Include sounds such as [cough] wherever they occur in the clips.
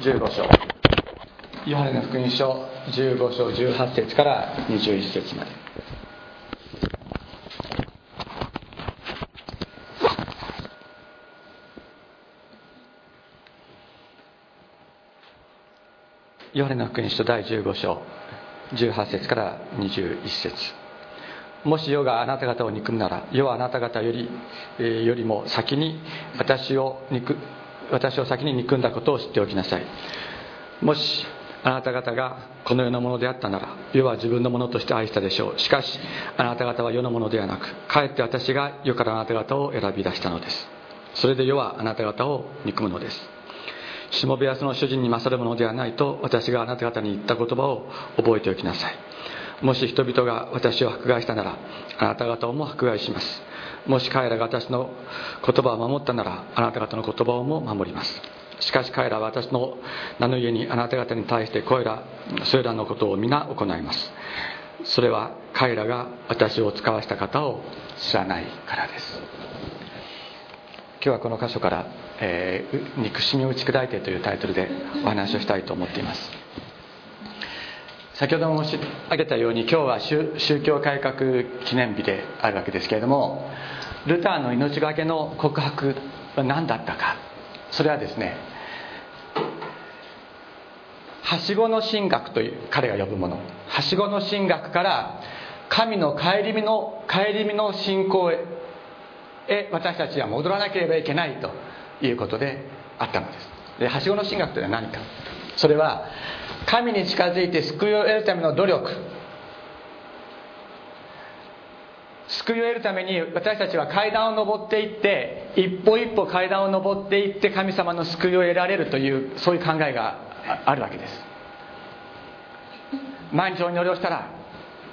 15章。ヨハネの福音書15章18節から21節まで。ヨハネの福音書第15章18節から21節。もし世があなた方を憎むなら世はあなた方より,、えー、よりも先に私を憎私を先に憎んだことを知っておきなさい。もしあなた方がこの世のものであったなら世は自分のものとして愛したでしょう。しかしあなた方は世のものではなくかえって私が世からあなた方を選び出したのです。それで世はあなた方を憎むのです。しもべはその主人に勝るものではないと私があなた方に言った言葉を覚えておきなさい。もし人々が私を迫害したならあなた方をも迫害します。もし彼らが私の言葉を守ったならあなた方の言葉をも守ります。しかし彼らは私の名の家にあなた方に対してこれらそれらのことを皆行います。それは彼らが私を使わした方を知らないからです。今日はこの箇所から「えー、憎しみを打ち砕いて」というタイトルでお話をしたいと思っています。先ほども申し上げたように今日は宗教改革記念日であるわけですけれどもルターの命がけの告白は何だったか。それはですねはしごの神学という彼が呼ぶもの。はしごの神学から神の顧みの顧みの信仰へ私たちは戻らなければいけないということであったのです。ではしごの神学というのは何か。それは神に近づいて救いを得るための努力。救いを得るために私たちは階段を上っていって一歩一歩階段を上っていって神様の救いを得られるというそういう考えがあるわけです。毎日お祈りをしたら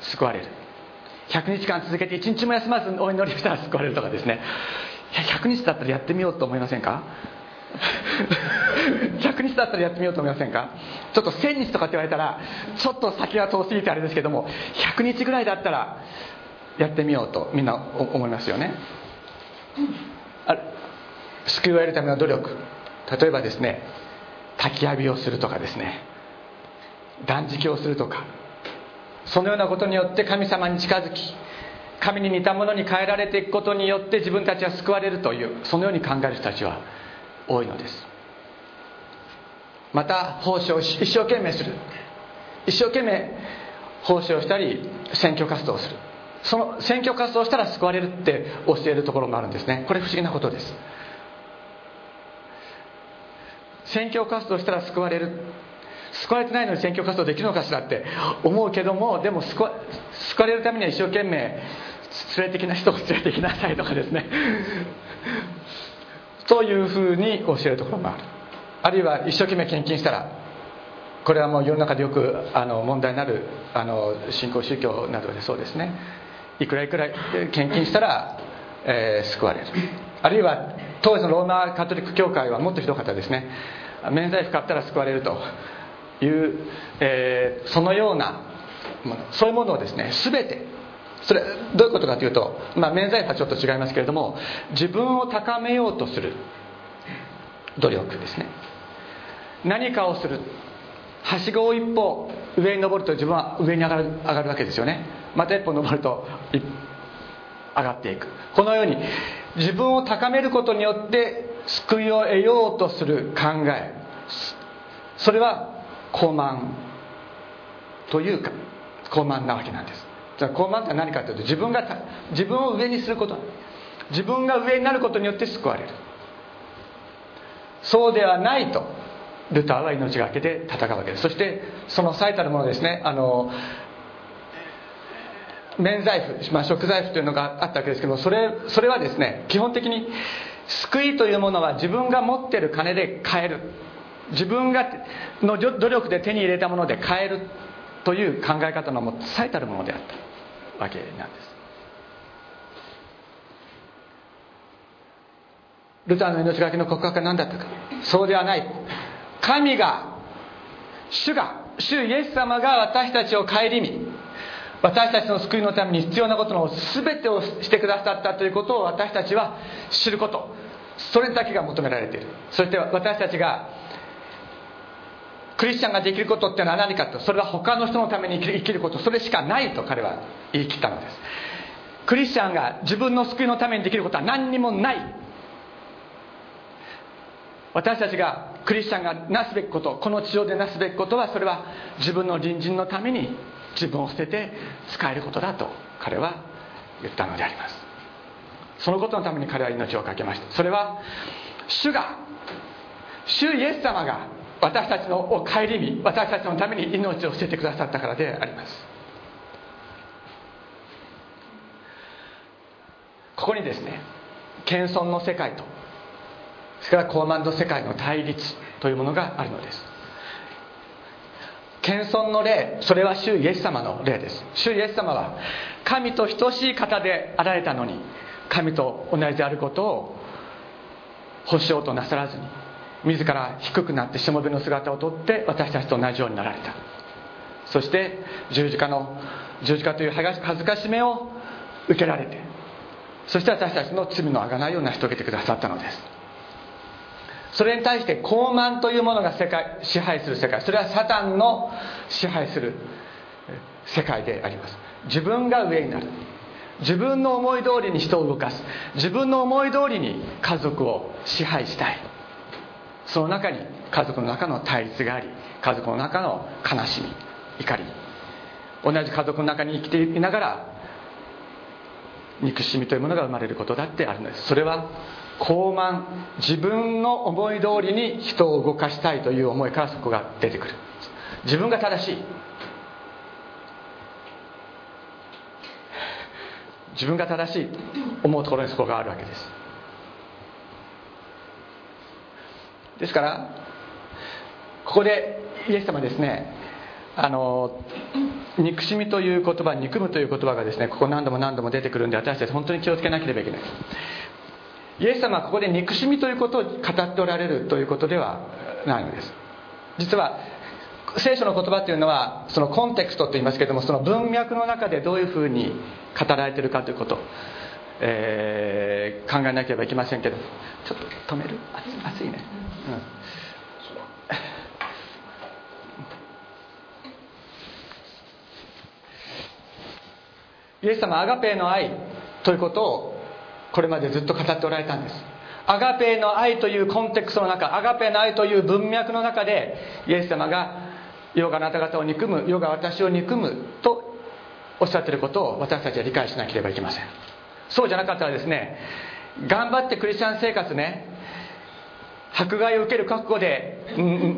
救われる。100日間続けて1日も休まずお祈りをしたら救われるとかですね。100日だったらやってみようと思いませんか？[laughs] 100日だったらやってみようと思いませんか？ちょっと1000日とかって言われたらちょっと先が遠すぎてあれですけども100日ぐらいだったらやってみようとみんな思いますよね。あ救いを得るための努力。例えばですね焚き浴びをするとかですね。断食をするとか。そのようなことによって神様に近づき神に似たものに変えられていくことによって自分たちは救われるというそのように考える人たちは多いのです。また奉仕を一生懸命する。一生懸命奉仕をしたり選挙活動をする。その選挙活動をしたら救われるって教えるところもあるんですね。これ不思議なことです。選挙活動したら救われる。救われてないのに選挙活動できるのかしらって思うけどもでも救わ救われるためには一生懸命連れてきな人を連れてきなさいとかですね。そういうふうに教えるところもある。あるいは一生懸命献金したらこれはもう世の中でよくあの問題になるあの新興宗教などでそうですね。いくらいくら献金したら、えー、救われる。あるいは当時のローマカトリック教会はもっとひどかったですね。免罪符買ったら救われるという、えー、そのようなものそういうものをですね全てそれどういうことかというと、まあ、免罪符はちょっと違いますけれども自分を高めようとする努力ですね。何かをする。はしごを一歩上に登ると自分は上に上がる上がるわけですよね。また一歩登ると上がっていく。このように自分を高めることによって救いを得ようとする考え。それは高慢というか高慢なわけなんです。じゃあ高慢って何かというと自分が自分を上にすること。自分が上になることによって救われる。そうではないとルターは命がけで戦うわけです。そしてその最たるものですねあの免罪符、まあ、食材符というのがあったわけですけどそれそれはですね基本的に救いというものは自分が持ってる金で買える。自分がの努力で手に入れたもので買えるという考え方のも最たるものであった。わけなんです。ルターの命がけの告白は何だったか。そうではない。神が主が主イエス様が私たちを顧み私たちの救いのために必要なことの全てをしてくださったということを私たちは知ることそれだけが求められている。そして私たちがクリスチャンができることってのは何かとそれは他の人のために生きることそれしかないと彼は言い切ったのです。クリスチャンが自分の救いのためにできることは何にもない。私たちがクリスチャンがなすべきことこの地上でなすべきことはそれは自分の隣人のために自分を捨てて使えることだと彼は言ったのであります。そのことのために彼は命を懸けました。それは主が主イエス様が私たちのを顧み私たちのために命を捨ててくださったからであります。ここにですね謙遜の世界とそれから高慢の世界の対立というものがあるのです。謙遜の例それは主イエス様の例です。主イエス様は神と等しい方であられたのに神と同じであることを保証となさらずに自ら低くなってしもべの姿をとって私たちと同じようになられた。そして十字架の十字架という恥ずかしめを受けられてそして私たちの罪の贖いを成し遂げてくださったのです。それに対して傲慢というものが世界支配する世界それはサタンの支配する世界であります。自分が上になる。自分の思い通りに人を動かす。自分の思い通りに家族を支配したい。その中に家族の中の対立があり家族の中の悲しみ怒り。同じ家族の中に生きていながら憎しみというものが生まれることだってあるのです。それは傲慢自分の思い通りに人を動かしたいという思いからそこが出てくる。自分が正しい。自分が正しい思うところにそこがあるわけです。ですからここでイエス様ですねあの憎しみという言葉憎むという言葉がですねここ何度も何度も出てくるんで私たち本当に気をつけなければいけないイエス様はここで憎しみということを語っておられるということではないのです。実は聖書の言葉というのはそのコンテクストと言いますけれどもその文脈の中でどういうふうに語られているかということ、えー、考えなければいけませんけどちょっと止める？暑いね、イエス様アガペーの愛ということをこれまでずっと語っておられたんです。アガペーの愛というコンテクストの中アガペの愛という文脈の中でイエス様が世があなた方を憎む世が私を憎むとおっしゃっていることを私たちは理解しなければいけません。そうじゃなかったらですね頑張ってクリスチャン生活ね迫害を受ける覚悟で、うん、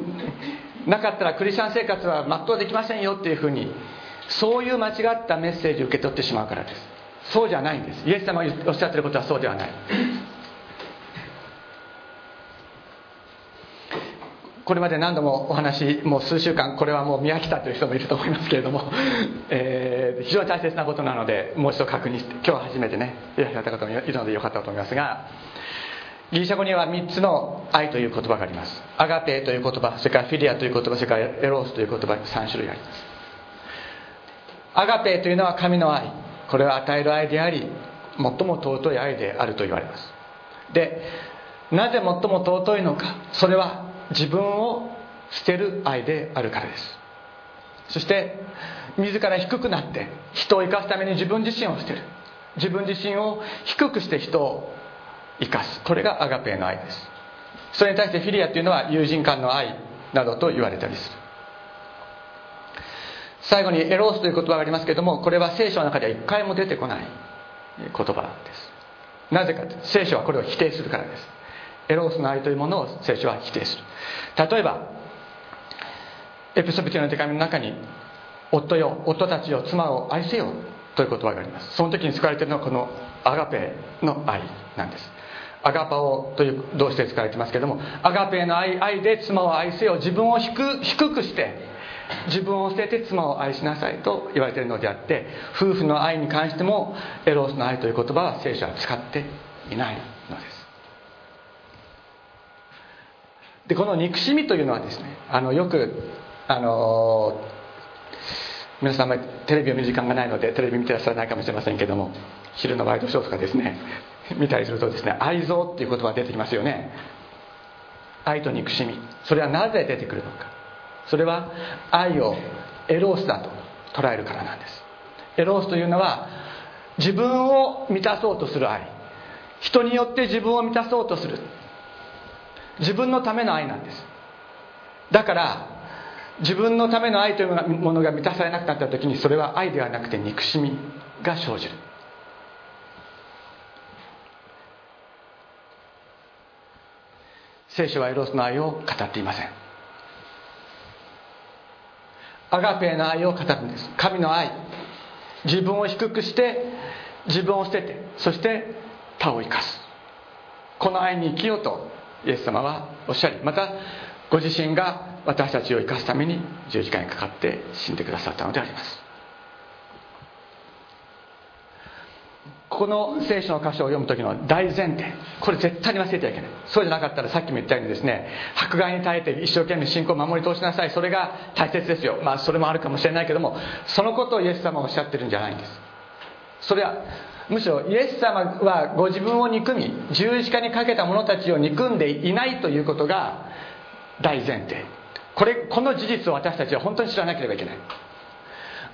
なかったらクリスチャン生活は全うできませんよっていうふうにそういう間違ったメッセージを受け取ってしまうからです。そうじゃないんです。イエス様がおっしゃってることはそうではない。これまで何度もお話もう数週間これはもう見飽きたという人もいると思いますけれども、えー、非常に大切なことなのでもう一度確認して今日は初めてねいらっしゃった方もいるのでよかったと思いますがギリシャ語には3つの愛という言葉があります。アガペという言葉それからフィリアという言葉それからエロースという言葉3種類あります。アガペというのは神の愛。これは与える愛であり最も尊い愛であると言われます。でなぜ最も尊いのか。それは自分を捨てる愛であるからです。そして自ら低くなって人を生かすために自分自身を捨てる。自分自身を低くして人を生かす。これがアガペーの愛です。それに対してフィリアというのは友人間の愛などと言われたりする。最後にエロースという言葉がありますけれどもこれは聖書の中では一回も出てこない言葉です。なぜか聖書はこれを否定するからです。エロースの愛というものを聖書は否定する。例えばエピソビティの手紙の中に夫よ夫たちよ妻を愛せよという言葉があります。その時に使われているのはこのアガペの愛なんです。アガパオという動詞で使われてますけどもアガペの愛愛で妻を愛せよ自分を低くして自分を捨てて妻を愛しなさいと言われているのであって夫婦の愛に関してもエロスの愛という言葉は聖書は使っていないのです。でこの憎しみというのはですねあのよくあの皆さんあまりテレビを見る時間がないのでテレビ見てらっしゃらないかもしれませんけども昼のワイドショーとかですね [laughs] 見たりするとですね愛憎っていう言葉が出てきますよね。愛と憎しみ。それはなぜ出てくるのか。それは愛をエロースだと捉えるからなんです。エロースというのは自分を満たそうとする愛。人によって自分を満たそうとする。自分のための愛なんです。だから自分のための愛というものが満たされなくなった時にそれは愛ではなくて憎しみが生じる。聖書はエロスの愛を語っていません。アガペの愛を語るんです。神の愛。自分を低くして自分を捨ててそして他を生かす。この愛に生きようとイエス様はおっしゃりまたご自身が私たちを生かすために十字架にかかって死んでくださったのであります。この聖書の箇所を読む時の大前提。これ絶対に忘れてはいけない。そうじゃなかったらさっきも言ったようにですね迫害に耐えて一生懸命信仰を守り通しなさい。それが大切ですよ。まあそれもあるかもしれないけどもそのことをイエス様はおっしゃってるんじゃないんです。それはむしろイエス様はご自分を憎み十字架にかけた者たちを憎んでいないということが大前提。これこの事実を私たちは本当に知らなければいけない。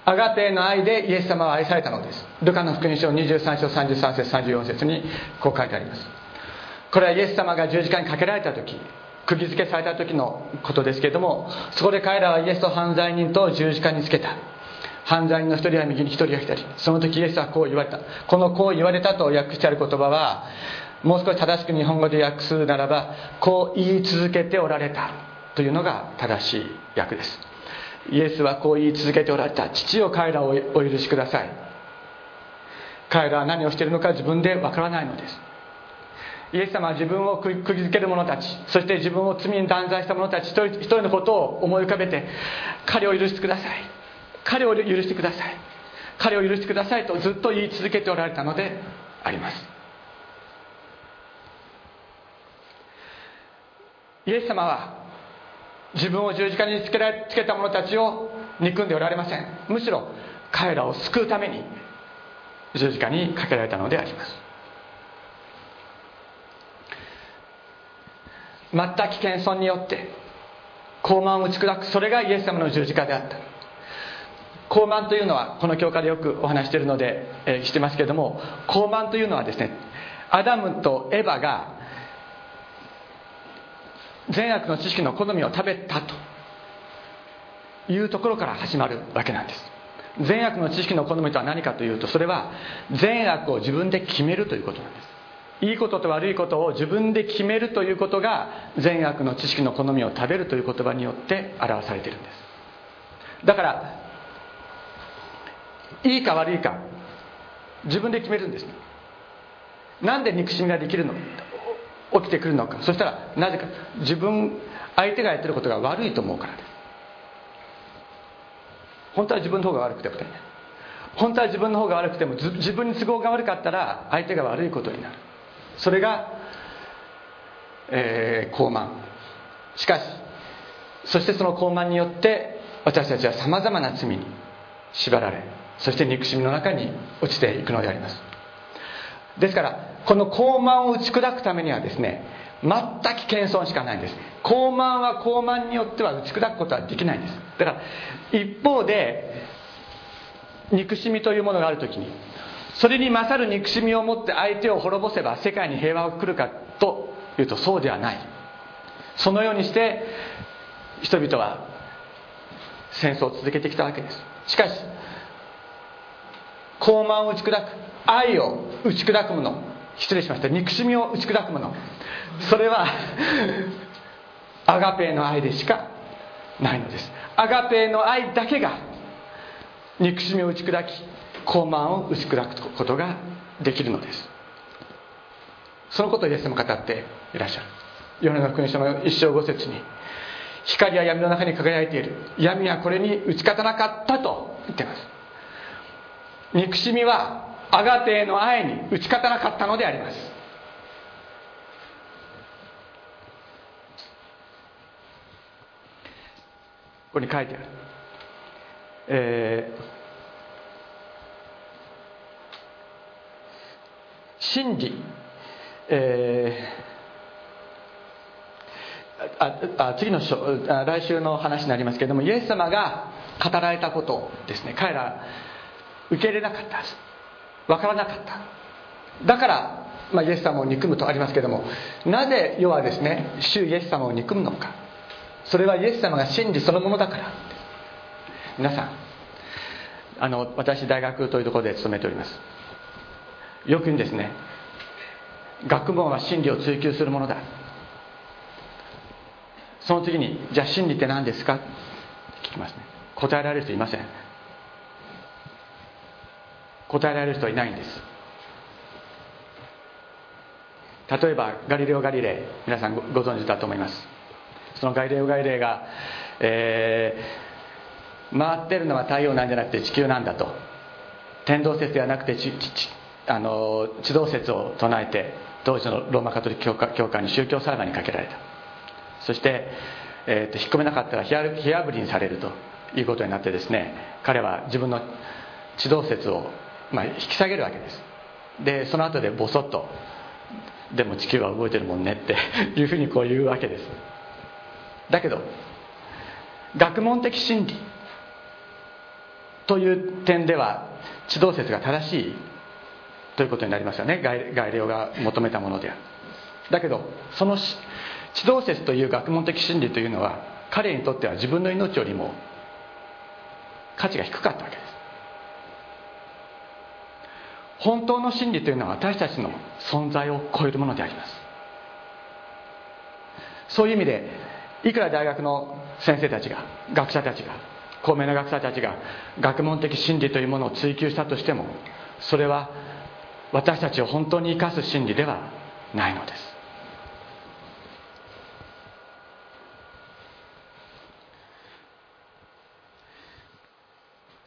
アガペの愛でイエス様は愛されたのです。ルカの福音書23章33節34節にこう書いてあります。これはイエス様が十字架にかけられた時釘付けされた時のことですけれどもそこで彼らはイエスと犯罪人と十字架につけた。犯罪人の一人は右に一人は左。その時イエスはこう言われた。このこう言われたと訳してある言葉はもう少し正しく日本語で訳すならばこう言い続けておられたというのが正しい訳です。イエスはこう言い続けておられた父を彼らをお許しください。彼らは何をしているのか自分でわからないのです。イエス様は自分を釘付ける者たちそして自分を罪に断罪した者たち一人一人のことを思い浮かべて彼を許してください。彼を許してください。彼を許してくださいとずっと言い続けておられたのであります。イエス様は自分を十字架につけられつけた者たちを憎んでおられません。むしろ彼らを救うために十字架にかけられたのであります。全く謙遜によって傲慢を打ち砕くそれがイエス様の十字架であった。傲慢というのはこの教科でよくお話しているので、えー、してますけれども傲慢というのはですねアダムとエヴァが善悪の知識の好みを食べたというところから始まるわけなんです。善悪の知識の好みとは何かというとそれは善悪を自分で決めるということなんです。いいことと悪いことを自分で決めるということが善悪の知識の好みを食べるという言葉によって表されているんです。だからいいか悪いか自分で決めるんですなんで憎しみができるの？起きてくるのか。そしたらなぜか自分相手がやってることが悪いと思うから。です本当は自分の方が悪くてもね。本当は自分の方が悪くても自分に都合が悪かったら相手が悪いことになる。それが、えー、傲慢。しかしそしてその傲慢によって私たちはさまざまな罪に縛られそして憎しみの中に落ちていくのであります。ですからこの高慢を打ち砕くためにはですね全く謙遜しかないんです。高慢は高慢によっては打ち砕くことはできないんです。だから一方で憎しみというものがある時にそれに勝る憎しみを持って相手を滅ぼせば世界に平和が来るかというとそうではない。そのようにして人々は戦争を続けてきたわけです。しかし高慢を打ち砕く愛を打ち砕くもの。失礼しました。憎しみを打ち砕くもの。それはアガペーの愛でしかないのです。アガペーの愛だけが憎しみを打ち砕き傲慢を打ち砕くことができるのです。そのことをイエスも語っていらっしゃる。ヨネの福音書の一章五節に光は闇の中に輝いている。闇はこれに打ち勝たなかったと言っています。憎しみはアガテへの愛に打ち勝たなかったのであります。ここに書いてある、えー、真理、えー、ああ次の章来週の話になりますけれどもイエス様が語られたことですね。彼ら受け入れなかった分からなかった。だから、まあ、イエス様を憎むとありますけどもなぜ世はですね主イエス様を憎むのか。それはイエス様が真理そのものだから。皆さんあの私大学というところで勤めております。よく言うんですね。学問は真理を追求するものだ。その次にじゃあ真理って何ですか？聞きますね。答えられる人いません。答えられる人はいないんです。例えばガリレオ・ガリレイ皆さんご存知だと思います。そのガリレオ・ガリレイが、えー、回ってるのは太陽なんじゃなくて地球なんだと。天動説ではなくて地あの地動説を唱えて当時のローマカトリック教会教会に宗教裁判にかけられた。そして、えーと、引っ込めなかったら火あぶりにされるということになってですね彼は自分の地動説を、まあ、引き下げるわけです。でその後でボソッと「でも地球は動いてるもんね」って [laughs] いうふうにこう言うわけです。だけど学問的真理という点では地動説が正しいということになりますよね。ガイレオが求めたものである。だけどその地動説という学問的真理というのは彼にとっては自分の命よりも価値が低かったわけです。本当の真理というのは私たちの存在を超えるものであります。そういう意味でいくら大学の先生たちが学者たちが高名な学者たちが学問的真理というものを追求したとしてもそれは私たちを本当に生かす真理ではないのです。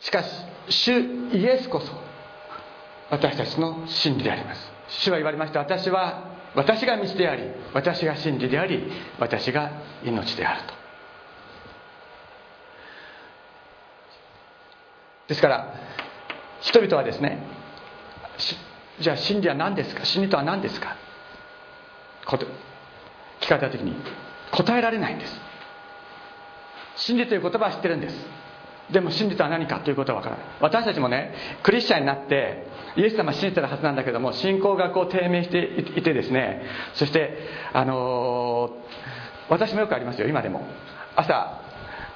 しかし主イエスこそ私たちの真理であります。主は言われました。私は私が道であり私が真理であり私が命であると。ですから人々はですねじゃあ真理は何ですか？真理とは何ですか？聞かれた時に答えられないんです。真理という言葉は知ってるんです。でも真理とは何かということは分からない。私たちもねクリスチャンになってイエス様信じてるはずなんだけども信仰がこう低迷していてですねそしてあのー、私もよくありますよ今でも。朝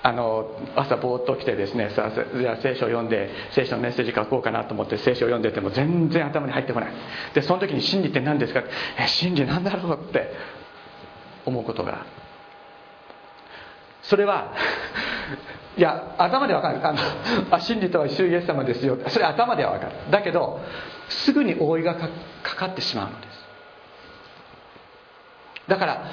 あの朝ぼーっと起きてですねさじゃあ聖書を読んで聖書のメッセージ書こうかなと思って聖書を読んでても全然頭に入ってこない。でその時に真理って何ですかえ真理なんだろうって思うことがそれはいや頭でわかる。あのあ真理とは主イエス様ですよ。それ頭ではわかる。だけどすぐに覆いがかかってしまうのです。だから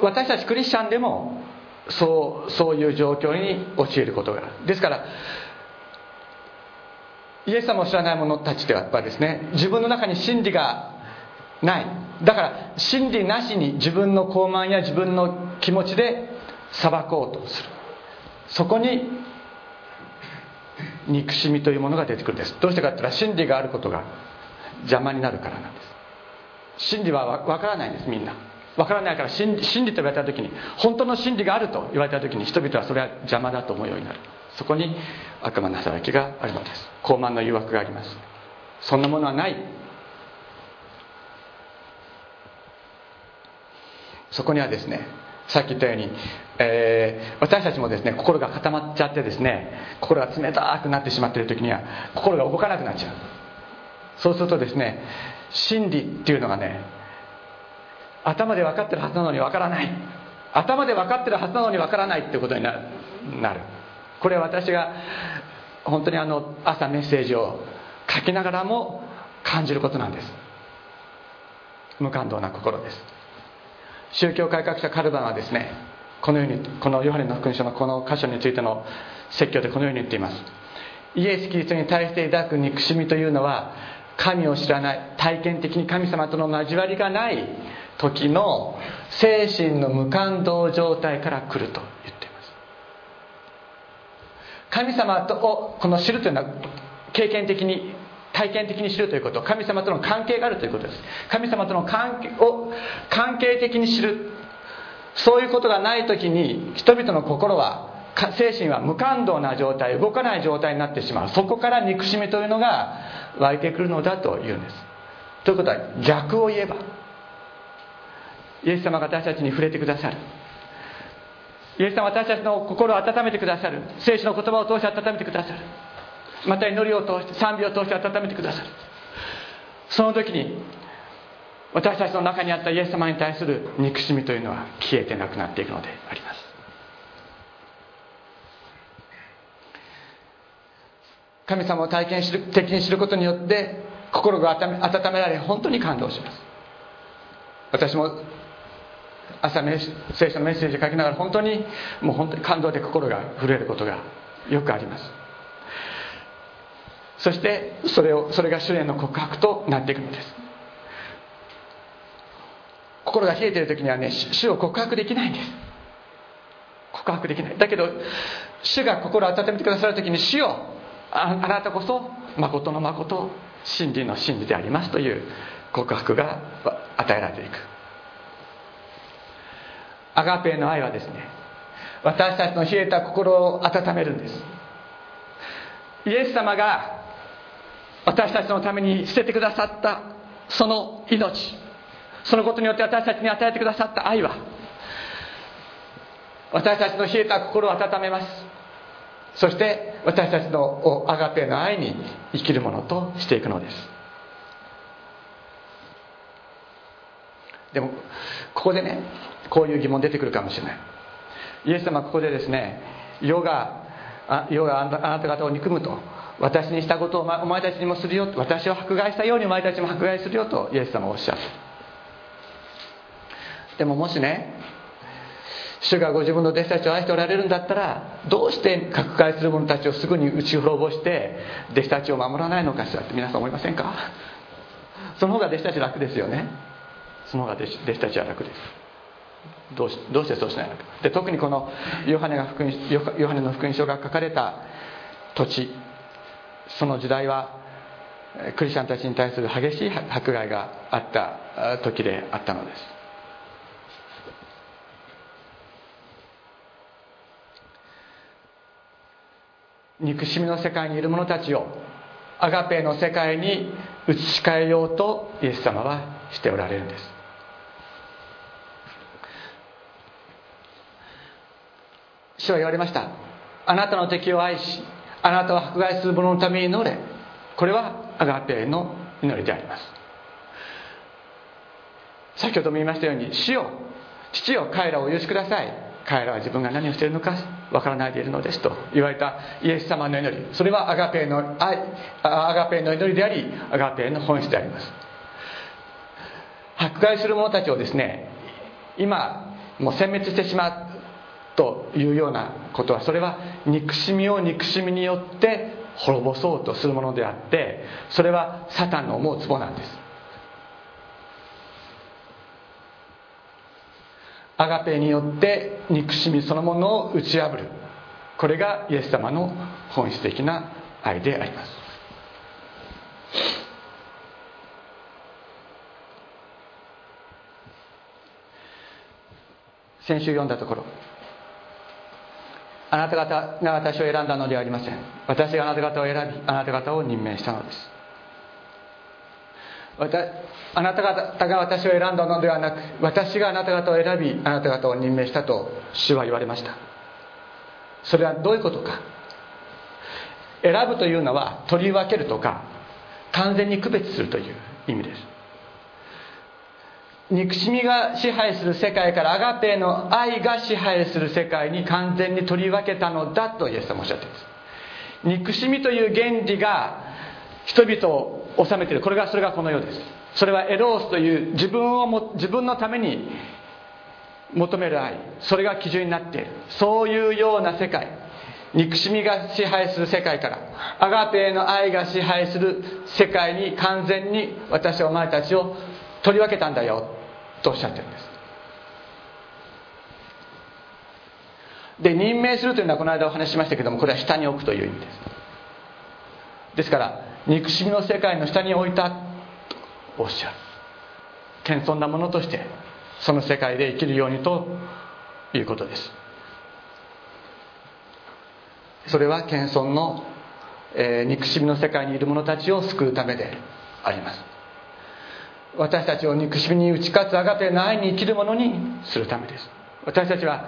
私たちクリスチャンでもそうそういう状況に陥ることがある。ですからイエス様を知らない者たちではやっぱりですね自分の中に真理がない。だから真理なしに自分の傲慢や自分の気持ちで裁こうとする。そこに憎しみというものが出てくるんです。どうしてかって言ったら真理があることが邪魔になるからなんです。真理は分からないんですみんな。分からないから真理真理と言われた時に本当の真理があると言われた時に人々はそれは邪魔だと思うようになる。そこに悪魔の働きがあるのです。傲慢の誘惑があります。そんなものはない。そこにはですねさっき言ったように、えー、私たちもですね心が固まっちゃってですね心が冷たくなってしまっている時には心が動かなくなっちゃう。そうするとですね真理っていうのがね頭で分かってるはずなのに分からない。頭で分かってるはずなのに分からないってことになる。これは私が本当にあの朝メッセージを書きながらも感じることなんです。無感動な心です。宗教改革者カルバンはですねこのようにこのヨハネの福音書のこの箇所についての説教でこのように言っています。イエス・キリストに対して抱く憎しみというのは神を知らない体験的に神様との交わりがない時の精神の無感動状態から来ると言っています。神様とをこの知るというのは経験的に体験的に知るということ。神様との関係があるということです。神様との関係を関係的に知る。そういうことがない時に人々の心は精神は無感動な状態動かない状態になってしまう。そこから憎しみというのが湧いてくるのだというんです。ということは逆を言えばイエス様が私たちに触れてくださる。イエス様は私たちの心を温めてくださる。聖書の言葉を通して温めてくださる。また祈りを通して賛美を通して温めてくださる。その時に私たちの中にあったイエス様に対する憎しみというのは消えてなくなっていくのであります。神様を体験する的に知ることによって心が温められ本当に感動します。私も朝聖書のメッセージを書きながら本当にもう本当に感動で心が震えることがよくあります。そしてそれをそれが主への告白となっていくのです。心が冷えている時にはね主を告白できないんです。告白できない。だけど主が心を温めてくださる時に主よあなたこそ誠の誠真理の真理でありますという告白が与えられていく。アガペーの愛はですね私たちの冷えた心を温めるんです。イエス様が私たちのために捨ててくださったその命。そのことによって私たちに与えてくださった愛は私たちの冷えた心を温めます。そして私たちのアガペの愛に生きるものとしていくのです。でもここでねこういう疑問出てくるかもしれない。イエス様はここでですね世があ世があなた方を憎むと私にしたことをお前たちにもするよ私を迫害したようにお前たちも迫害するよとイエス様はおっしゃるでももしね主がご自分の弟子たちを愛しておられるんだったらどうして迫害する者たちをすぐに打ち滅ぼして弟子たちを守らないのかしらって皆さん思いませんか？その方が弟子たち楽ですよね。その方が弟子弟子たちは楽です。どうしどうしてそうしないのか。で特にこのヨハネが福音ヨハネの福音書が書かれた土地その時代はクリスチャンたちに対する激しい迫害があった時であったのです。憎しみの世界にいる者たちをアガペの世界に移し替えようとイエス様はしておられるんです。主は言われました。あなたの敵を愛しあなたを迫害する者のために祈れ。これはアガペの祈りであります。先ほども言いましたように死よ父よ彼らをお許しください。彼らは自分が何をしているのかわからないでいるのですと言われたイエス様の祈り。それはアガペの愛アガペの祈りでありアガペの本質であります。迫害する者たちをですね今もう殲滅してしまうというようなことはそれは憎しみを憎しみによって滅ぼそうとするものであってそれはサタンの思うツボなんです。アガペによって憎しみそのものを打ち破る。これがイエス様の本質的な愛であります。先週読んだところ。あなた方が私を選んだのではありません。私があなた方を選びあなた方を任命したのです。あなた方が私を選んだのではなく私があなた方を選びあなた方を任命したと主は言われました。それはどういうことか。選ぶというのは取り分けるとか完全に区別するという意味です。憎しみが支配する世界からアガペの愛が支配する世界に完全に取り分けたのだとイエス様おっしゃっています。憎しみという原理が人々を治めている。これがそれがこの世です。それはエロースという自分をも自分のために求める愛。それが基準になっている。そういうような世界。憎しみが支配する世界からアガペの愛が支配する世界に完全に私はお前たちを取り分けたんだよ。とおっしゃってるんです。で任命するというのはこの間お話ししましたけどもこれは下に置くという意味です。ですから憎しみの世界の下に置いたとおっしゃる。謙遜なものとしてその世界で生きるようにということです。それは謙遜の、えー、憎しみの世界にいる者たちを救うためであります。私たちを憎しみに打ち勝つあがての愛に生きる者にするためです。私たちは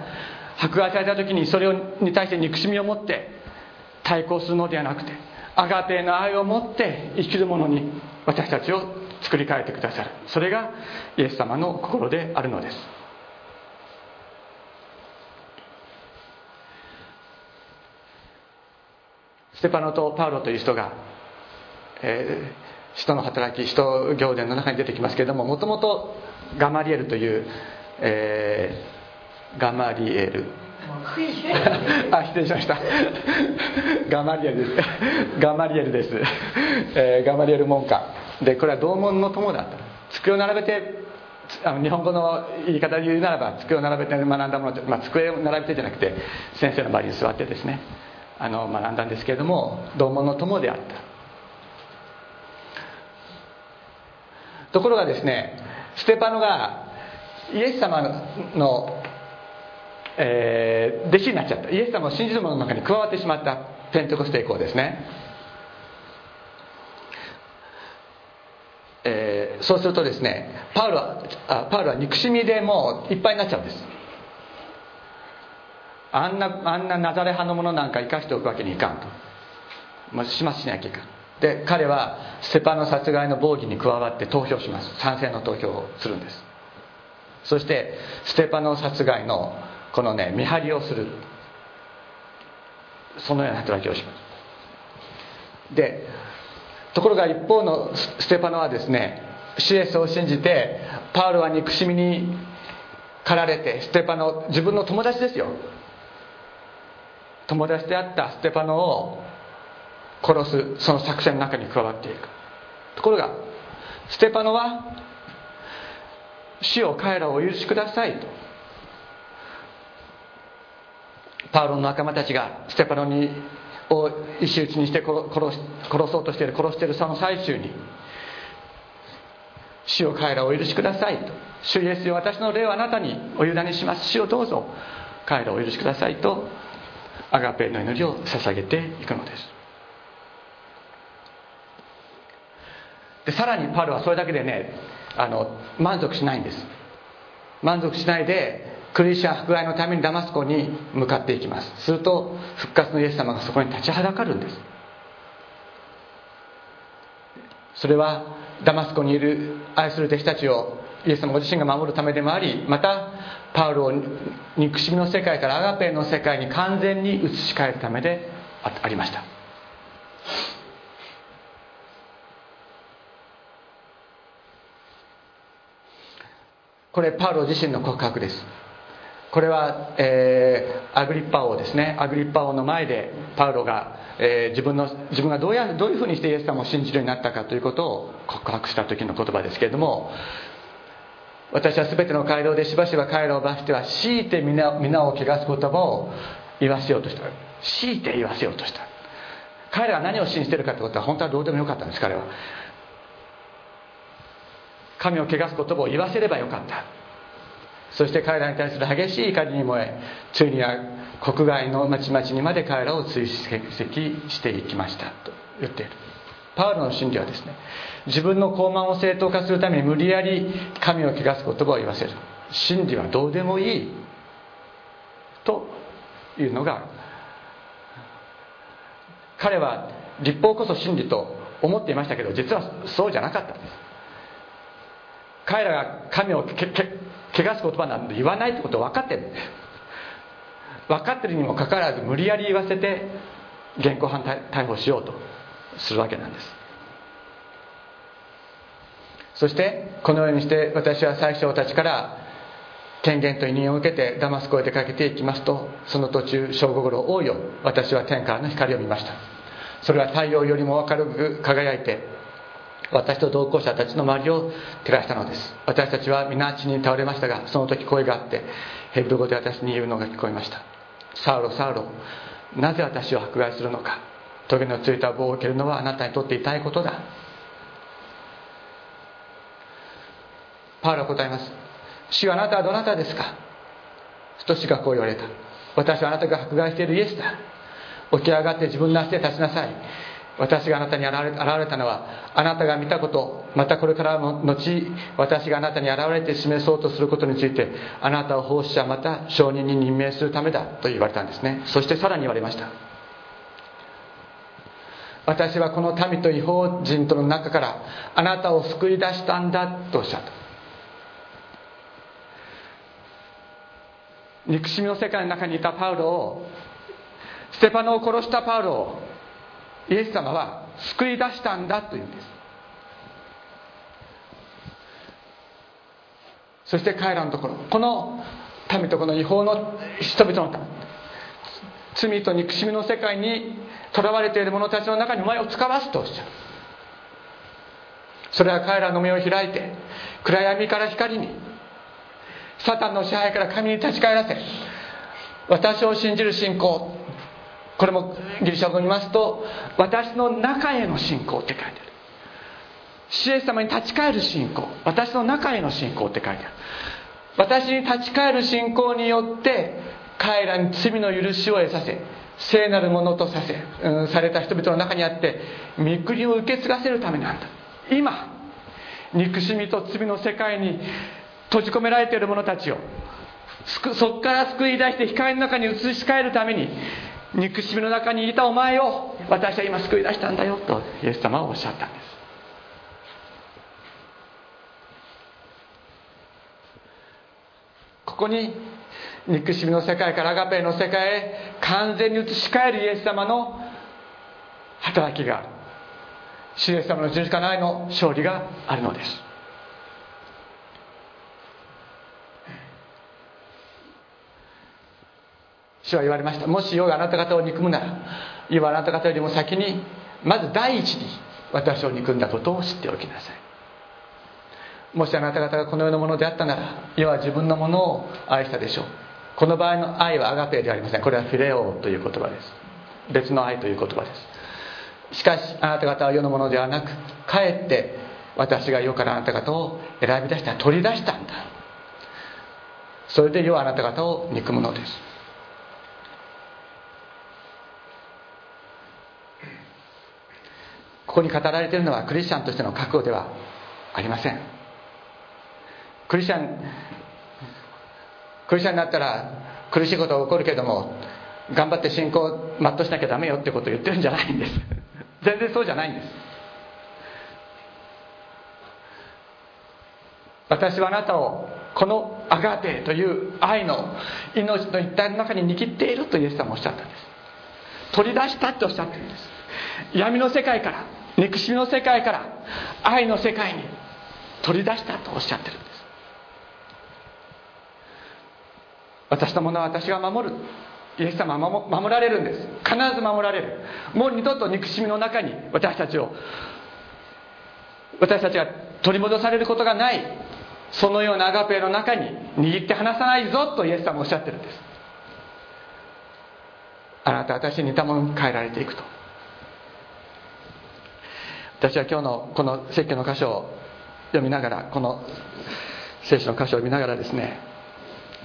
迫害された時にそれに対して憎しみを持って対抗するのではなくてアガテの愛を持って生きる者に私たちを作り変えてくださる。それがイエス様の心であるのです。ステパノとパウロという人が、えー、使徒の働き使徒行伝の中に出てきますけれどももともとガマリエルという、えー、ガマリエル。[laughs] あ失礼しました。[laughs] ガマリエルです。ガマリエルです、えー、ガマリエル門下。でこれは同門の友だった机を並べてあの日本語の言い方で言うならば机を並べて学んだもの、まあ、机を並べてじゃなくて先生の周りに座ってですね。あの学んだんですけれども同門の友であった。ところがですねステパノがイエス様の、えー、弟子になっちゃった。イエス様を信じる者の中に加わってしまった。ペンテコステ以降ですね、えー、そうするとですねパウロはあパウロは憎しみでもういっぱいになっちゃうんです。あんなあんなナザレ派のものなんか生かしておくわけにいかんと、まあ、始末しなきゃいかん。で彼はステパノ殺害の防御に加わって投票します。賛成の投票をするんです。そしてステパノ殺害のこのね見張りをする。そのような働きをします。でところが一方のステパノはですねシエスを信じてパウロは憎しみに駆られてステパノ自分の友達ですよ。友達であったステパノを殺すその作戦の中に加わっていく。ところがステパノは死を彼らをお許しくださいと。パウロの仲間たちがステパノにを石打ちにして殺殺そうとしている殺しているその最中に死を彼らお許しくださいと。主イエスよ私の霊をあなたにお委ねします。死をどうぞ。彼らをお許しくださいとアガペの祈りを捧げていくのです。でさらにパウロはそれだけでねあの満足しないんです。満足しないでクリスチャ迫害のためにダマスコに向かっていきます。すると復活のイエス様がそこに立ちはだかるんです。それはダマスコにいる愛する弟子たちをイエス様ご自身が守るためでもありまたパウロを憎しみの世界からアガペの世界に完全に移し替えるためでありました。これパウロ自身の告白です。これは、えー、アグリッパ王ですね。アグリッパ王の前でパウロが、えー、自分の自分がどうやどういうふうにしてイエス様を信じるようになったかということを告白した時の言葉ですけれども私は全ての街道でしばしば彼らを罰しては強いて皆皆を汚す言葉を言わせようとした。強いて言わせようとした。彼らが何を信じてるかということは本当はどうでもよかったんです彼は。神を汚す言葉を言わせればよかった。そして彼らに対する激しい怒りに燃えついには国外の町々にまで彼らを追跡していきましたと言っている。パウロの真理はですね自分の傲慢を正当化するために無理やり神を汚す言葉を言わせる。真理はどうでもいいというのが彼は立法こそ真理と思っていましたけど実はそうじゃなかったんです。彼らが神を汚す言葉なんて言わないってこと分かってる分かってるにもかかわらず無理やり言わせて現行犯逮捕しようとするわけなんです。そしてこのようにして私は最初たちから権限と委任を受けてダマスコへ出かけていきますとその途中正午ごろ王よ私は天からの光を見ました。それは太陽よりも明るく輝いて私と同行者たちの周りを照らしたのです。私たちは皆地に倒れましたがその時声があってヘブル語で私に言うのが聞こえました。サウロサウロなぜ私を迫害するのか。トゲのついた棒を受けるのはあなたにとって痛いことだ。パウロは答えます。主はあなたはどなたですか。と主がこう言われた。私はあなたが迫害しているイエスだ。起き上がって自分の足で立ちなさい。私があなたに現れたのはあなたが見たことまたこれからの後私があなたに現れて示そうとすることについてあなたを奉仕者また証人に任命するためだと言われたんですね。そしてさらに言われました。私はこの民と違法人との中からあなたを救い出したんだとおっしゃった。憎しみの世界の中にいたパウロをステパノを殺したパウロをイエス様は救い出したんだというんです。そして彼らのところこの民とこの違法の人々のため罪と憎しみの世界にとらわれている者たちの中にお前を使わすとおっしゃる。それは彼らの目を開いて暗闇から光にサタンの支配から神に立ち返らせ私を信じる信仰これもギリシャ語に見ますと私の中への信仰って書いてある。主イエス様に立ち返る信仰。私の中への信仰って書いてある。私に立ち返る信仰によって彼らに罪の許しを得させ聖なるものとさせ、うん、された人々の中にあって御国を受け継がせるためなんだ今憎しみと罪の世界に閉じ込められている者たちをそこから救い出して光の中に移し替えるために憎しみの中にいたお前を私は今救い出したんだよとイエス様はおっしゃったんです。ここに憎しみの世界からアガペの世界へ完全に移し替えるイエス様の働きがある。主イエス様の十字架の愛の勝利があるのです。主は言われました。もし世があなた方を憎むなら世はあなた方よりも先にまず第一に私を憎んだことを知っておきなさい。もしあなた方がこの世のものであったなら世は自分のものを愛したでしょう。この場合の愛はアガペではありません。これはフィレオという言葉です。別の愛という言葉です。しかしあなた方は世のものではなくかえって私が世からあなた方を選び出した取り出したんだ。それで世はあなた方を憎むのです。ここに語られているのはクリスチャンとしての覚悟ではありません。クリスチャンクリスチャンになったら苦しいことが起こるけども頑張って信仰を全うしなきゃダメよってことを言ってるんじゃないんです。[laughs] 全然そうじゃないんです。私はあなたをこのアガーテという愛の命の一体の中に握っているとイエス様おっしゃったんです。取り出したっておっしゃってるんです。闇の世界から憎しみの世界から愛の世界に取り出したとおっしゃってるんです。私のものは私が守る。イエス様は守られるんです。必ず守られる。もう二度と憎しみの中に私たちを私たちが取り戻されることがないそのようなアガペの中に握って離さないぞとイエス様はおっしゃってるんです。あなた私に似たものに変えられていくと。私は今日のこの説教の箇所を読みながらこの聖書の箇所を読みながらですね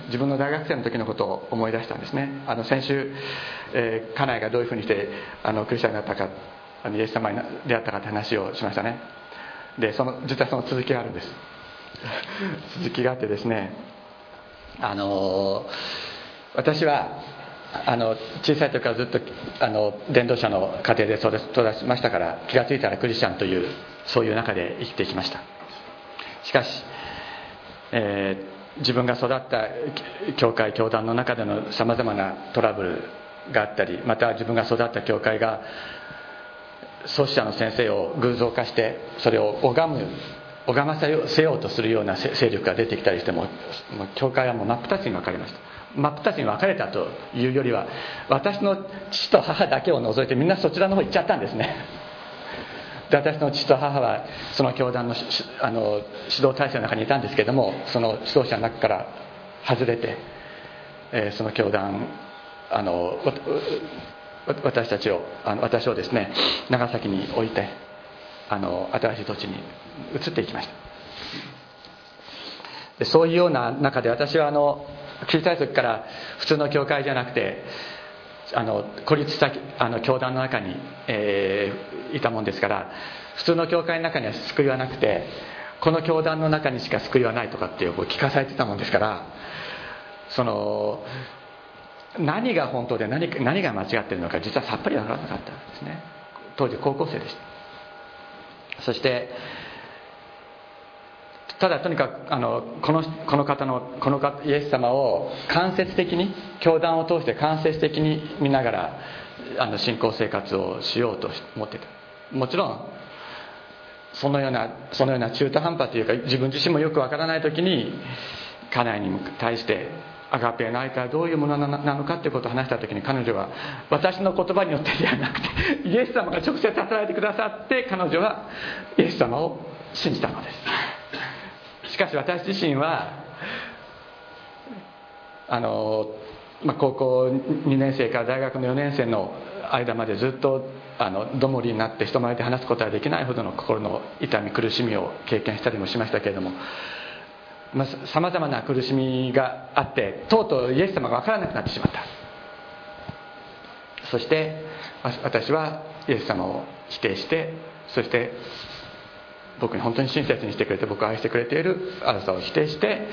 自分の大学生の時のことを思い出したんですね。あの先週、えー、家内がどういうふうにしてあのクリスチャンになったかあのイエス様に出会ったかって話をしましたね。でその実はその続きがあるんです。[laughs] 続きがあってですねあの私はあの小さい時からずっとあの伝道者の家庭で育ちましたから気が付いたらクリスチャンというそういう中で生きてきました。しかし、えー、自分が育った教会教団の中でのさまざまなトラブルがあったりまた自分が育った教会が創始者の先生を偶像化してそれを拝む拝ませようとするような勢力が出てきたりしても教会はもう真っ二つに分かりました。真っ二つに分かれたというよりは私の父と母だけを除いてみんなそちらの方行っちゃったんですね。[laughs] で私の父と母はその教団のあの指導体制の中にいたんですけどもその指導者の中から外れて、えー、その教団あの私たちをあの私をですね長崎に置いてあの新しい土地に移っていきました。でそういうような中で私はあの小さい時から普通の教会じゃなくてあの孤立したあの教団の中に、えー、いたもんですから普通の教会の中には救いはなくてこの教団の中にしか救いはないとかっていうこう聞かされてたもんですからその何が本当で何何が間違ってるのか実はさっぱり分からなかったんですね。当時高校生でした。そしてただとにかくあのこのこの方のこの方イエス様を間接的に教団を通して間接的に見ながらあの信仰生活をしようと思ってた。もちろんそのようなそのような中途半端というか自分自身もよくわからない時に家内に対してアガペの愛とはどういうものなのかということを話した時に彼女は私の言葉によってではなくて [laughs] イエス様が直接働いてくださって彼女はイエス様を信じたのです。しかし私自身はあの、まあ、高校2年生から大学の4年生の間までずっとあのどもりになって人前で話すことはできないほどの心の痛み苦しみを経験したりもしましたけれどもさまざ、まな苦しみがあってとうとうイエス様が分からなくなってしまった。そして私はイエス様を否定してそして僕に本当に親切にしてくれて僕を愛してくれているあなたを否定して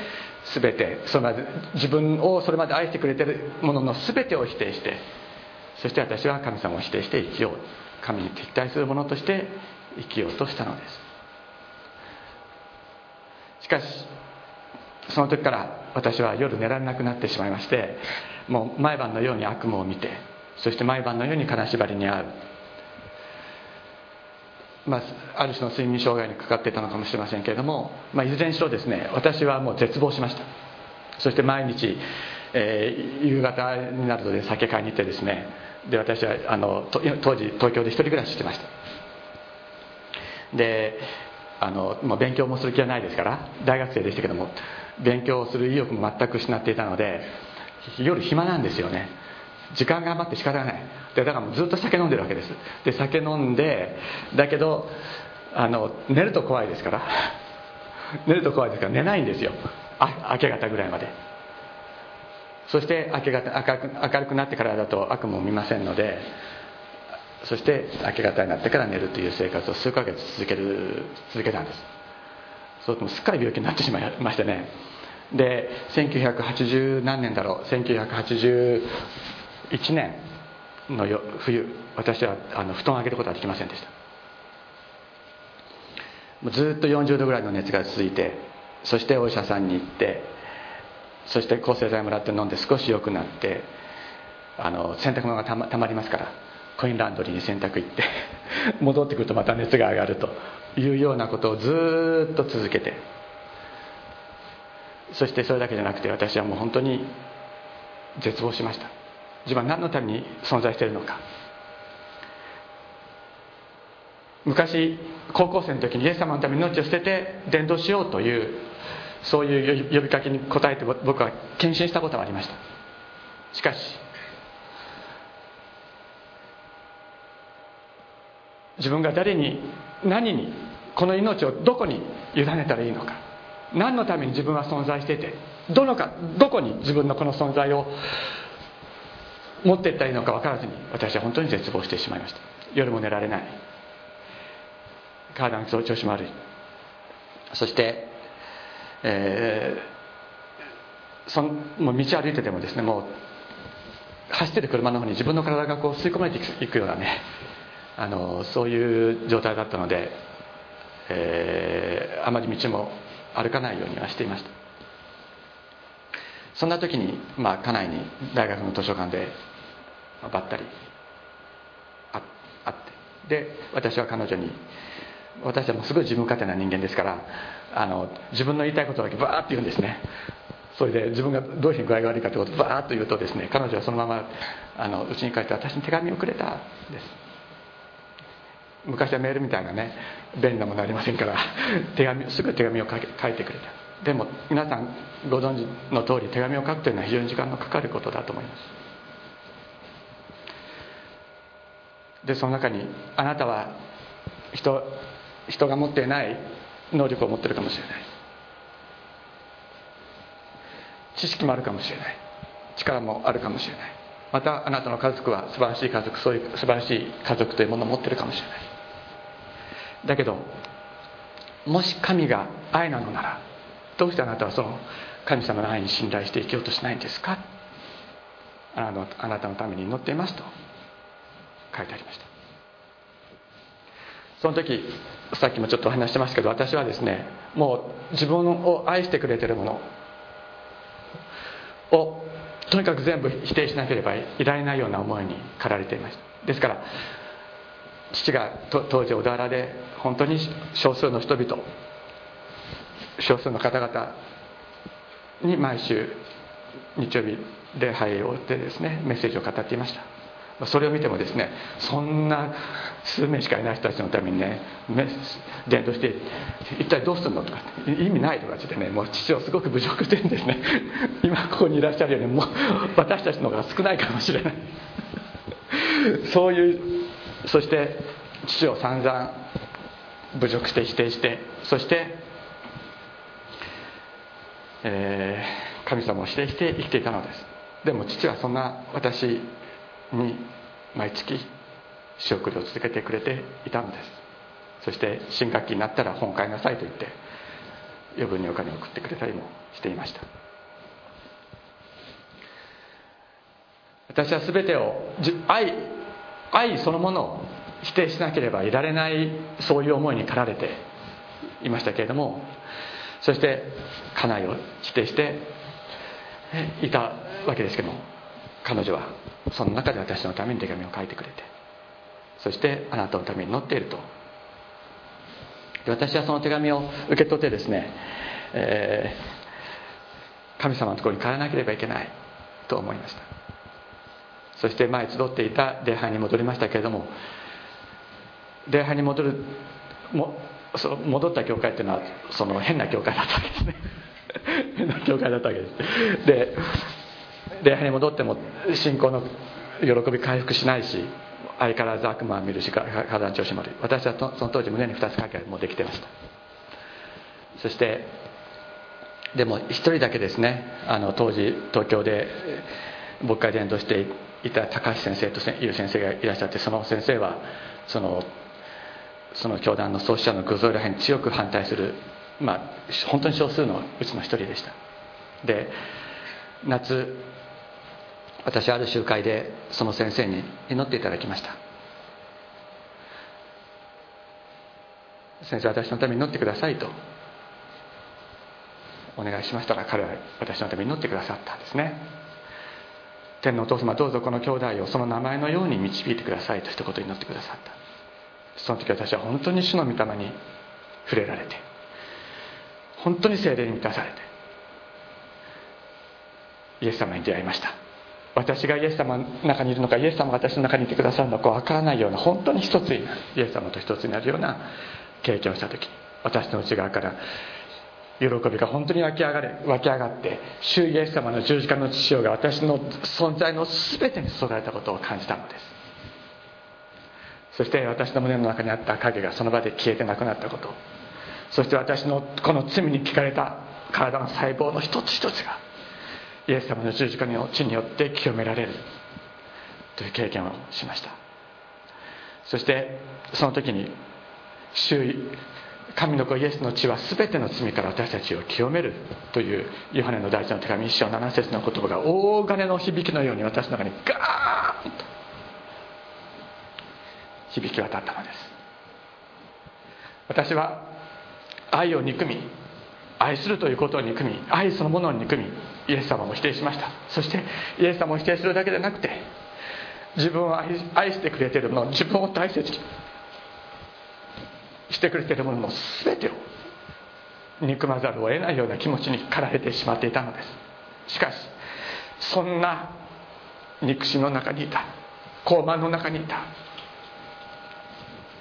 全てそれまで自分をそれまで愛してくれてるものの全てを否定してそして私は神様を否定して生きよう神に敵対するものとして生きようとしたのです。しかしその時から私は夜寝られなくなってしまいましてもう毎晩のように悪夢を見てそして毎晩のように金縛りに遭う。まあ、ある種の睡眠障害にかかっていたのかもしれませんけれども、まあ、いずれにしろですね私はもう絶望しました。そして毎日、えー、夕方になるとで酒買いに行ってですねで私はあの当時東京で一人暮らししてました。であのもう勉強もする気はないですから大学生でしたけども勉強する意欲も全く失っていたので夜暇なんですよね。時間が余って仕方がない。でだからもうずっと酒飲んでるわけです。で酒飲んでだけどあの [laughs] 寝ると怖いですから。寝ると怖いですから寝ないんですよ。あ明け方ぐらいまで。そして明け方明るく明るくなってからだと悪夢も見ませんのでそして明け方になってから寝るという生活を数ヶ月続ける続けたんです。そうともすっかり病気になってしまいましてね。で1980何年だろう？198 1年の冬私はあの布団を上げることはできませんでした。ずっと40度ぐらいの熱が続いてそしてお医者さんに行ってそして抗生剤もらって飲んで少し良くなってあの洗濯物がたまたまりますからコインランドリーに洗濯行って [laughs] 戻ってくるとまた熱が上がるというようなことをずっと続けて。そしてそれだけじゃなくて私はもう本当に絶望しました。自分は何のために存在しているのか。昔高校生の時にイエス様のために命を捨てて伝道しようというそういう呼びかけに応えて僕は献身したことがありました。しかし自分が誰に何にこの命をどこに委ねたらいいのか。何のために自分は存在していてどのかどこに自分のこの存在を持ってったらいいのか分からずに私は本当に絶望してしまいました。夜も寝られない。体の調子も悪い。そして、えー、そのもう道歩いててもですねもう走ってる車の方に自分の体がこう吸い込まれていくようなねあのそういう状態だったので、えー、あまり道も歩かないようにはしていました。そんな時に、まあ、家内に大学の図書館でばったりあって。で私は彼女に私はもうすごい自分勝手な人間ですからあの自分の言いたいことだけバーッと言うんですね。それで自分がどういうふうに具合が悪いかということをバーッと言うとですね彼女はそのままうちに帰って私に手紙をくれた。んです。昔はメールみたいなね便利なものありませんから [laughs] 手紙すぐ手紙を書いてくれた。でも皆さんご存知の通り手紙を書くというのは非常に時間のかかることだと思います。でその中にあなたは人人が持っていない能力を持ってるかもしれない。知識もあるかもしれない。力もあるかもしれない。またあなたの家族は素晴らしい家族そういう素晴らしい家族というものを持ってるかもしれない。だけどもし神が愛なのならどうしてあなたはその神様の愛に信頼して生きようとしないんですか？あのあなたのために祈っていますと。書いてありました。その時さっきもちょっとお話してますけど私はですねもう自分を愛してくれてるものをとにかく全部否定しなければいられないような思いに駆られていました。ですから父が当時小田原で本当に少数の人々少数の方々に毎週日曜日礼拝を追ってですねメッセージを語っていました。それを見てもですねそんな数名しかいない人たちのためにね伝道して一体どうするのとか意味ないとかってねもう父をすごく侮辱してるんですね。[laughs] 今ここにいらっしゃるよりも私たちの方が少ないかもしれない。[laughs] そういうそして父を散々侮辱して否定してそしてえー、神様を否定して生きていたのです。でも父はそんな私に毎月仕送りを続けてくれていたのです。そして新学期になったら本買いなさいと言って余分にお金を送ってくれたりもしていました。私は全てを愛愛そのものを否定しなければいられないそういう思いに駆られていましたけれどもそして家内を否定していたわけですけども彼女はその中で私のために手紙を書いてくれてそしてあなたのために載っていると。私はその手紙を受け取ってですね、えー、神様のところに帰らなければいけないと思いました。そして前集っていた礼拝に戻りましたけれども礼拝に戻るもその戻った教会っていうのはその変な教会だったわけですね。変な教会だったわけです。で礼拝に戻っても信仰の喜び回復しないし相変わらず悪魔を見るし火山調子も悪い。私はその当時胸に2つかけもできてました。そしてでも一人だけですね。あの当時東京で牧会伝道していた高橋先生という先生がいらっしゃってその先生はそのその教団の創始者の偶像礼拝に強く反対する、まあ、本当に少数のうちの一人でした。で夏私ある集会でその先生に祈っていただきました。先生私のために祈ってくださいとお願いしましたら彼は私のために祈ってくださったんですね。天のお父様どうぞこの兄弟をその名前のように導いてくださいと一言祈ってくださった。その時私は本当に主の御霊に触れられて本当に精霊に満たされてイエス様に出会いました。私がイエス様の中にいるのかイエス様が私の中にいてくださるのか分からないような本当に一つになるイエス様と一つになるような経験をした時私の内側から喜びが本当に湧き上がれ湧き上がって主イエス様の十字架の父親が私の存在の全てに注がれたことを感じたのですそして私の胸の中にあった影がその場で消えてなくなったことそして私のこの罪に聞かれた体の細胞の一つ一つがイエス様の十字架の地によって清められる。という経験をしました。そしてその時に周囲神の子イエスの血は全ての罪から私たちを清めるというヨハネの第一の手紙一章七節の言葉が大金の響きのように私の中にガーンと響き渡ったのです。私は愛を憎み愛するということを憎み愛そのものを憎みイエス様も否定しました。そしてイエス様を否定するだけでなくて自分を愛してくれているもの自分を大切にしてくれているものの全てを憎まざるを得ないような気持ちに駆られてしまっていたのです。しかしそんな憎しの中にいた高慢の中にいた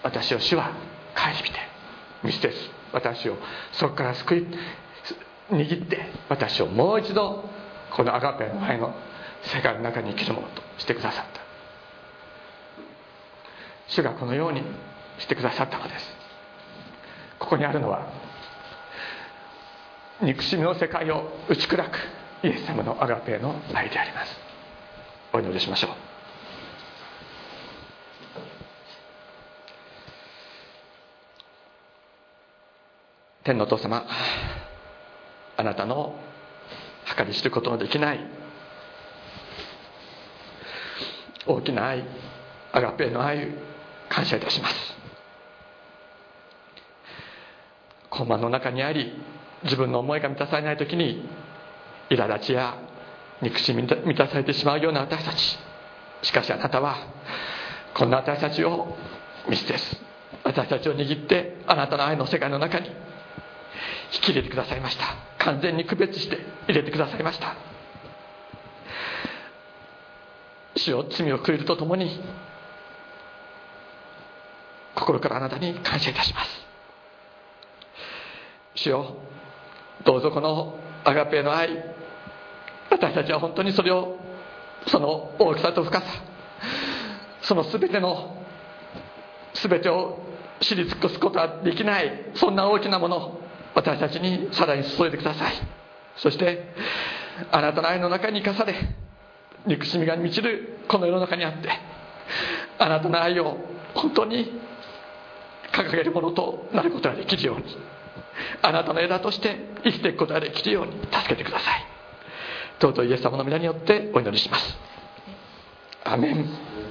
私を主は顧みて見捨てず私をそこから救い握って私をもう一度このアガペの前の世界の中に生きるものとしてくださった。主がこのようにしてくださったのです。ここにあるのは憎しみの世界を打ち砕くイエス様のアガペの愛であります。お祈りしましょう。天のお父様あなたの計り知ることのできない大きな愛アガペの愛感謝いたします。困難の中にあり自分の思いが満たされない時に苛立ちや憎しみに満たされてしまうような私たち。しかしあなたはこんな私たちを見捨てず私たちを握ってあなたの愛の世界の中に引き入れてくださいました。完全に区別して入れてくださいました。主を罪を悔いるとともに心からあなたに感謝いたします。主よどうぞこのアガペの愛私たちは本当にそれをその大きさと深さその全ての全てを知り尽くすことはできないそんな大きなものを私たちにさらに注いでください。そしてあなたの愛の中に生かされ憎しみが満ちるこの世の中にあってあなたの愛を本当に掲げるものとなることができるようにあなたの枝として生きていくことができるように助けてください。尊いイエス様の皆によってお祈りします。アメン。